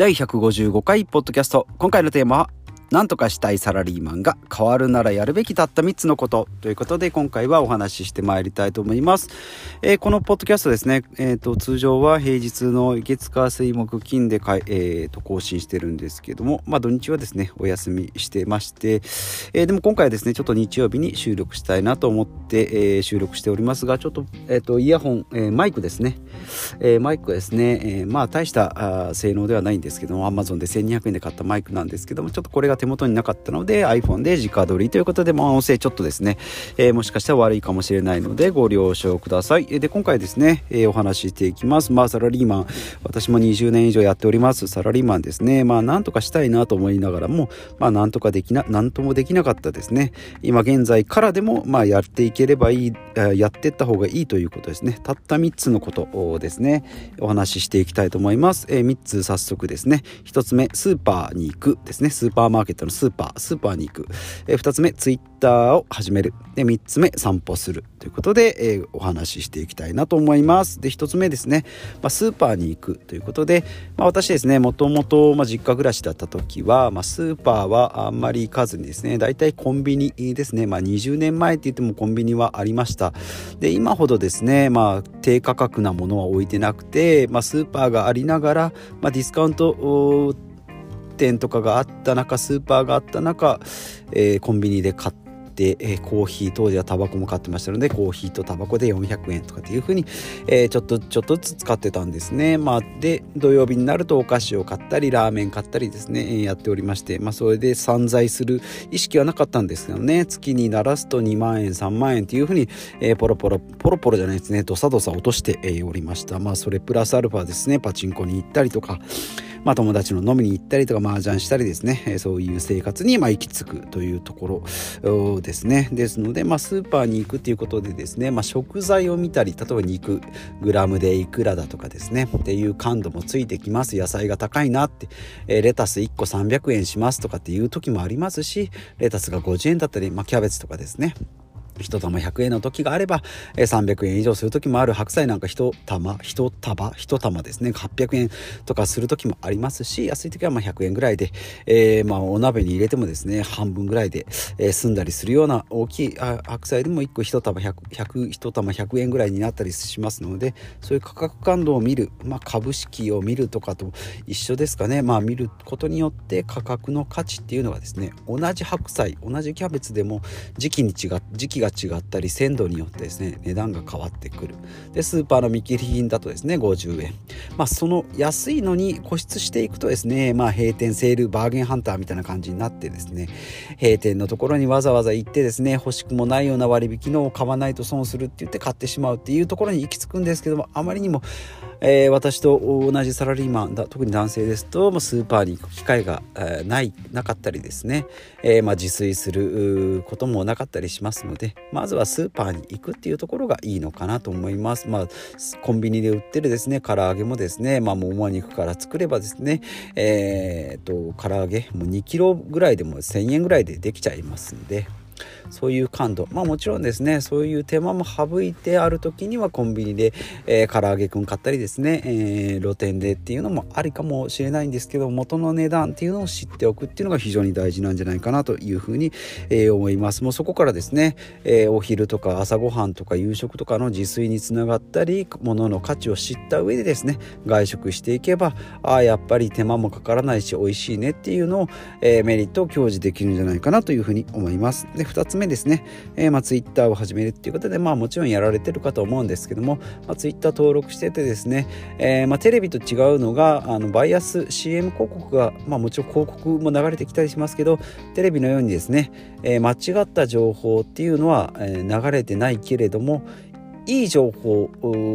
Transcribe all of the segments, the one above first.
第155回ポッドキャスト。今回のテーマは何とかしたいサラリーマンが変わるならやるべきたった3つのことということで今回はお話ししてまいりたいと思います。えー、このポッドキャストですね、えーと、通常は平日の月火水木金でかい、えーと、更新してるんですけども、まあ、土日はですねお休みしてまして、えー、でも今回はですねちょっと日曜日に収録したいなと思って、えー、収録しておりますがちょっと,、えーと、イヤホン、えマイクですね、えマイクはですね、えまあ大したあ性能ではないんですけども Amazon で1200円で買ったマイクなんですけどもちょっとこれが手元になかったので iPhone で直撮りということで、まあ、音声ちょっとですね、えー、もしかしたら悪いかもしれないのでご了承ください。で、今回ですね、えー、お話ししていきます。まあ、サラリーマン、私も20年以上やっております。サラリーマンですね。まあ、なんとかしたいなと思いながらも、まあ、なんとかできな、なんともできなかったですね。今現在からでも、まあ、やっていければいい、やっていった方がいいということですね。たった3つのことをですね、お話ししていきたいと思います。えー、3つ早速ですね。1つ目、スーパーに行くですね。スーパーマーケットのスーーパー、スーパーに行く。えー、2つ目、ツイッターを始める。で、3つ目、散歩する。ということで、えー、お話ししていきたいなと思います。で、1つ目ですね、まあ、スーパーに行くということで、まあ、私ですね、もともと、まあ、実家暮らしだった時は、まあ、スーパーはあんまり行かずにですね、大体コンビニですね、まあ、20年前って言ってもコンビニはありました。で、今ほどですね、まあ、低価格なものは置いてなくて、まあ、スーパーがありながら、まあ、ディスカウント店とかがあった中スーパーがあった中、えー、コンビニで買って、え、コーヒー当時はタバコも買ってましたのでコーヒーとタバコで400円とかっていう風に、えー、ちょっとちょっとずつ使ってたんですね。まあで土曜日になるとお菓子を買ったりラーメン買ったりですね、えー、やっておりましてまあそれで散財する意識はなかったんですけどね。月にならすと2万円3万円っていう風に、えー、ポロポロポロポロじゃないですね。どさどさ落として、えー、おりました。まあそれプラスアルファですね。パチンコに行ったりとか。まあ、友達の飲みに行ったりとか麻雀したりですね、えそういう生活にま行き着くというところですね。ですので、まあ、スーパーに行くっていうことでですね、まあ、食材を見たり例えば肉グラムでいくらだとかですねっていう感度もついてきます。野菜が高いなって、えレタス1個300円しますとかっていう時もありますしレタスが50円だったり、まあ、キャベツとかですね。1玉100円の時があれば、え300円以上する時もある白菜なんか1玉1束1玉ですね。800円とかする時もありますし安い時はま100円ぐらいで、えー、まあお鍋に入れてもですね半分ぐらいで、え、済んだりするような大きい白菜でも1個1玉 100, 100, 1玉100円ぐらいになったりしますのでそういう価格感度を見る、まあ、株式を見るとかと一緒ですかね。まあ見ることによって価格の価値っていうのがですね同じ白菜同じキャベツでも時期に違時期が違ったり鮮度によってですね値段が変わってくる。でスーパーの見切り品だとですね50円。まあその安いのに固執していくとですねまあ閉店セールバーゲンハンターみたいな感じになってですね閉店のところにわざわざ行ってですね欲しくもないような割引のを買わないと損するって言って買ってしまうっていうところに行き着くんですけどもあまりにもえー、私と同じサラリーマンだ特に男性ですと、スーパーに行く機会が、ないなかったりですね、えー、まあ、自炊することもなかったりしますのでまずはスーパーに行くっていうところがいいのかなと思います。まあ、コンビニで売ってるですね唐揚げもですね、まあ、もも肉から作ればですねえー、っと唐揚げもう2キロぐらいでも1000円ぐらいでできちゃいますんで。そういう感度。まあもちろんですねそういう手間も省いてある時にはコンビニで、えー、唐揚げくん買ったりですね、えー、露店でっていうのもありかもしれないんですけど元の値段っていうのを知っておくっていうのが非常に大事なんじゃないかなというふうに、えー、思います。もうそこからですね、えー、お昼とか朝ごはんとか夕食とかの自炊につながったり物の価値を知った上でですね外食していけばああやっぱり手間もかからないし美味しいねっていうのを、えー、メリットを享受できるんじゃないかなというふうに思います。で2つ目ですね、えー、まあ、Twitter を始めるっていうことで、まあ、もちろんやられてるかと思うんですけども、まあ、Twitter 登録しててですね、えー、まあ、テレビと違うのがあのバイアス CM 広告が、まあ、もちろん広告も流れてきたりしますけどテレビのようにですね、えー、間違った情報っていうのは、流れてないけれどもいい情報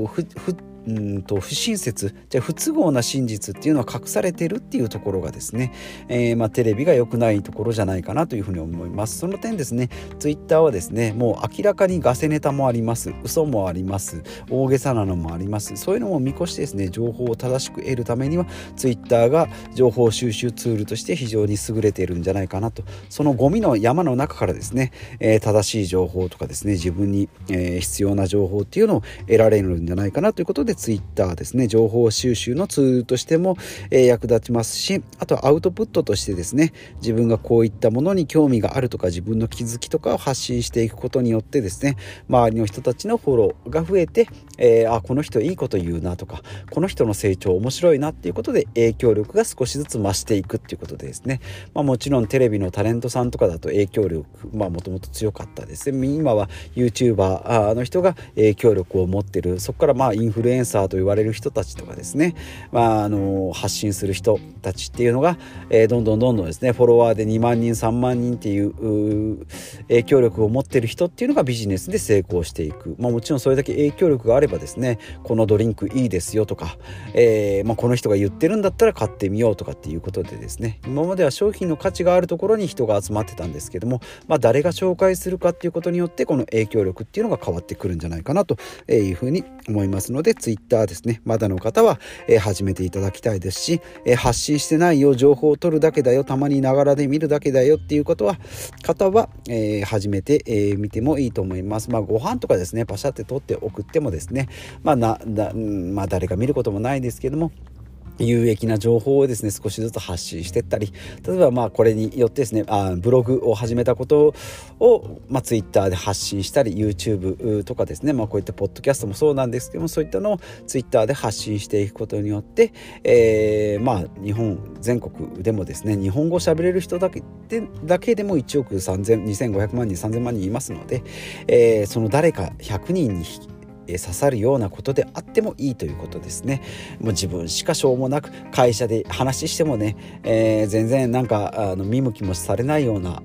ふふうんと不親切。じゃ不都合な真実っていうのは隠されてるっていうところがですね、えー、まあ、テレビが良くないところじゃないかなというふうに思います。その点ですねツイッターはですねもう明らかにガセネタもあります。嘘もあります。大げさなのもあります。そういうのも見越してですね情報を正しく得るためにはツイッターが情報収集ツールとして非常に優れているんじゃないかなと。そのゴミの山の中からですね、えー、正しい情報とかですね自分に、えー、必要な情報っていうのを得られるんじゃないかなということでで Twitter ですね。情報収集のツールとしても、え、役立ちますしあとはアウトプットとしてですね自分がこういったものに興味があるとか自分の気づきとかを発信していくことによってですね周りの人たちのフォローが増えて、えー、あこの人いいこと言うなとかこの人の成長面白いなっていうことで影響力が少しずつ増していくっていうことでですね、まあ、もちろんテレビのタレントさんとかだと影響力まあもともと強かったですね。今は YouTuber の人が影響力を持ってる。そこからまあインフルエンサーと言われる人たちとかですね、まあ、あの発信する人たちっていうのが、えー、どんどんどんどんですね。フォロワーで2万人3万人っていう影響力を持ってる人っていうのがビジネスで成功していく、まあ、もちろんそれだけ影響力があればですねこのドリンクいいですよとか、えーまあ、この人が言ってるんだったら買ってみようとかっていうことでですね今までは商品の価値があるところに人が集まってたんですけども、まあ、誰が紹介するかっていうことによってこの影響力っていうのが変わってくるんじゃないかなというふうに思いますので Twitter ですねまだの方は、え、始めていただきたいですし、え、発信してないよ情報を取るだけだよたまにながらで見るだけだよっていうことは方は、え、始めてみ、えー、てもいいと思います。まあご飯とかですねパシャって取って送ってもですねね。まあなだまあ誰が見ることもないですけども有益な情報をですね少しずつ発信していったり例えばまあこれによってですねあブログを始めたことを、まあ、Twitter で発信したり YouTube とかですね、まあ、こういったポッドキャストもそうなんですけどもそういったのを Twitter で発信していくことによって、えー、まあ日本全国でもですね日本語を喋れる人だけでだけでも1億2500万人3000万人いますので、えー、その誰か100人に刺さるようなことであってもいいということですね。もう自分しかしょうもなく会社で話してもね、えー、全然なんかあの見向きもされないような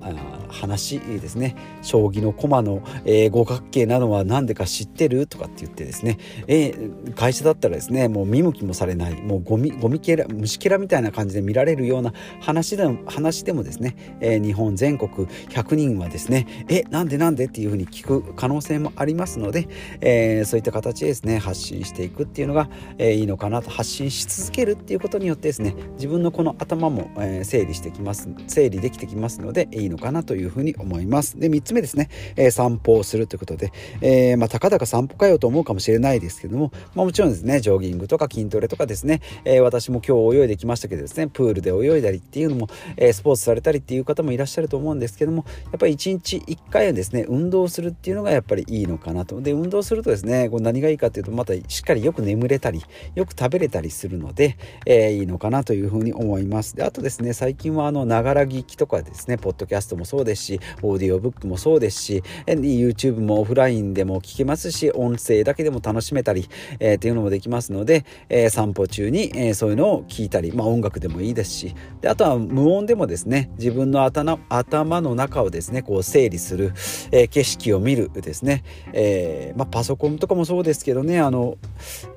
話ですね。将棋の駒の、えー、五角形などは何でか知ってる？とかって言ってですね、えー、会社だったらですねもう見向きもされない。もうゴミゴミケラ虫けらみたいな感じで見られるような話でも話でもですね、えー、日本全国100人はですねえなんでなんでっていうふうに聞く可能性もありますので、えー、そういった形でですね発信していくっていうのが、えー、いいのかなと。発信し続けるっていうことによってですね自分のこの頭も、えー、整理してきます整理できてきますのでいいのかなというふうに思います。で3つ目ですね、えー、散歩をするということで、えー、まあ、たかだか散歩かよと思うかもしれないですけども、まあ、もちろんですねジョギングとか筋トレとかですね、え私も今日泳いできましたけどですね。プールで泳いだりっていうのも、えスポーツされたりっていう方もいらっしゃると思うんですけども。やっぱり1日1回はですね運動するっていうのがやっぱりいいのかなと。で運動するとですねこう何がいいかっていうとまたしっかりよく眠れたりよく食べれたりするので、え、いいのかなというふうに思います。であとですね最近はあのながら聞きとかですねポッドキャストもそうでですしオーディオブックもそうですし YouTube もオフラインでも聞けますし音声だけでも楽しめたり、えー、っていうのもできますので、えー、散歩中に、えー、そういうのを聞いたり、まあ、音楽でもいいですしであとは無音でもですね自分の頭頭の中をですねこう整理する、えー、景色を見るですね、えーまあ、パソコンとかもそうですけどねあの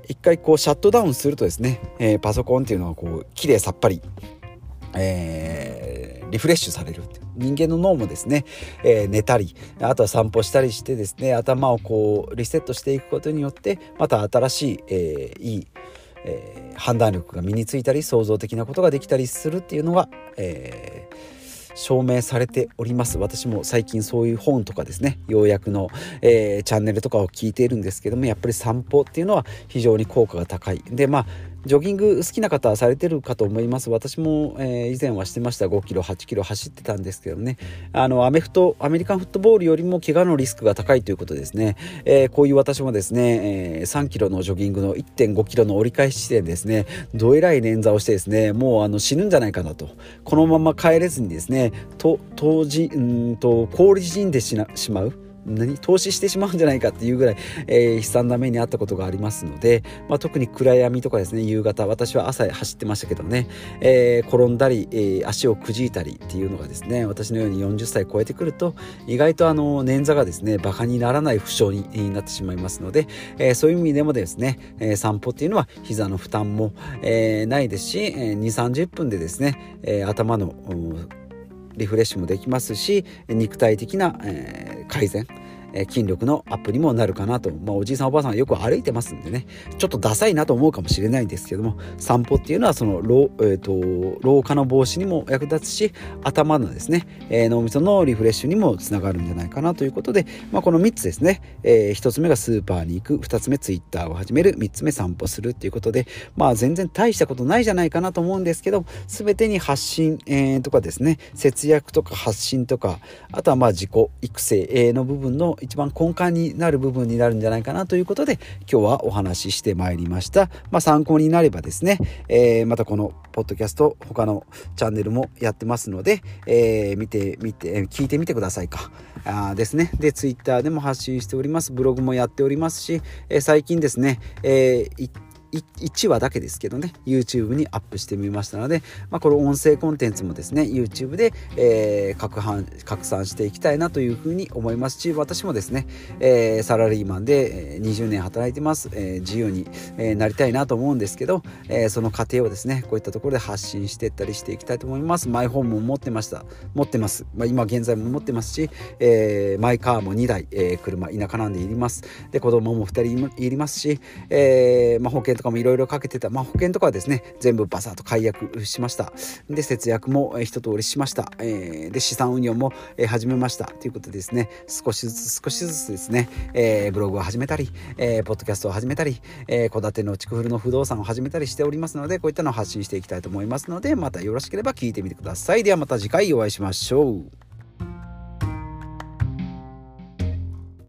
一回こうシャットダウンするとですね、えー、パソコンっていうのはこう綺麗さっぱり、えー、リフレッシュされる人間の脳もですね、えー、寝たりあとは散歩したりしてですね頭をこうリセットしていくことによってまた新しい、えー、いい、えー、判断力が身についたり創造的なことができたりするっていうのが、えー、証明されております。私も最近そういう本とかですねようやくの、えー、チャンネルとかを聞いているんですけどもやっぱり散歩っていうのは非常に効果が高い。でまあジョギング好きな方はされてるかと思います。私も、えー、以前はしてました。5キロ8キロ走ってたんですけどね。あのアメフトアメリカンフットボールよりも怪我のリスクが高いということですね、えー、こういう私もですね、えー、3キロのジョギングの1.5キロの折り返し地点ですね。どえらい捻挫をしてですねもうあの死ぬんじゃないかなと。このまま帰れずにですねと当時うんと氷死んでしまう。何投資してしまうんじゃないかっていうぐらい、えー、悲惨な目に遭ったことがありますので、まあ、特に暗闇とかですね夕方私は朝走ってましたけどね、えー、転んだり、えー、足をくじいたりっていうのがですね私のように40歳超えてくると意外とあの捻挫がですねバカにならない負傷になってしまいますので、えー、そういう意味でもですね、えー、散歩っていうのは膝の負担も、えー、ないですし、えー、2 3 0分でですね、え、頭のリフレッシュもできますし肉体的な、えー、改善。え筋力のアップにもなるかなと、まあ、おじいさんおばあさんよく歩いてますんでね。ちょっとダサいなと思うかもしれないんですけども散歩っていうのはその老,、えーと、老化の防止にも役立つし頭のですね、えー、脳みそのリフレッシュにもつながるんじゃないかなということで、まあ、この3つですね、えー、1つ目がスーパーに行く。2つ目ツイッターを始める。3つ目散歩するっていうことでまあ全然大したことないじゃないかなと思うんですけど全てに発信、えー、とかですね節約とか発信とかあとはまあ自己育成の部分の一番根幹になる部分になるんじゃないかなということで今日はお話ししてまいりました。まあ、参考になればですね、えー、またこのポッドキャスト他のチャンネルもやってますので、えー、見てみて聞いてみてくださいか。あですね。でツイッターでも発信しております。ブログもやっておりますし、えー、最近ですね、えー、1話だけですけどね YouTube にアップしてみましたので、まあ、この音声コンテンツもですね YouTube で、えー、拡販拡散していきたいなというふうに思いますし私もですね、えー、サラリーマンで20年働いてます、えー、自由に、えなりたいなと思うんですけど、えその過程をですねこういったところで発信していったりしていきたいと思います。マイホームも持ってました。持ってます、まあ、今現在も持ってますし、えマイカーも2台、え車田舎なんでいります。で子供も2人いりますし、えまあ、保険とかもいろいろかけてた、まあ、保険とかはですね全部バサッと解約しました。で節約も一通りしました、えー、で資産運用も始めました。ということでですね少しずつ少しずつですね、えー、ブログを始めたり、えー、ポッドキャストを始めたり戸、建ての築古の不動産を始めたりしておりますのでこういったのを発信していきたいと思いますのでまたよろしければ聞いてみてください。ではまた次回お会いしましょう。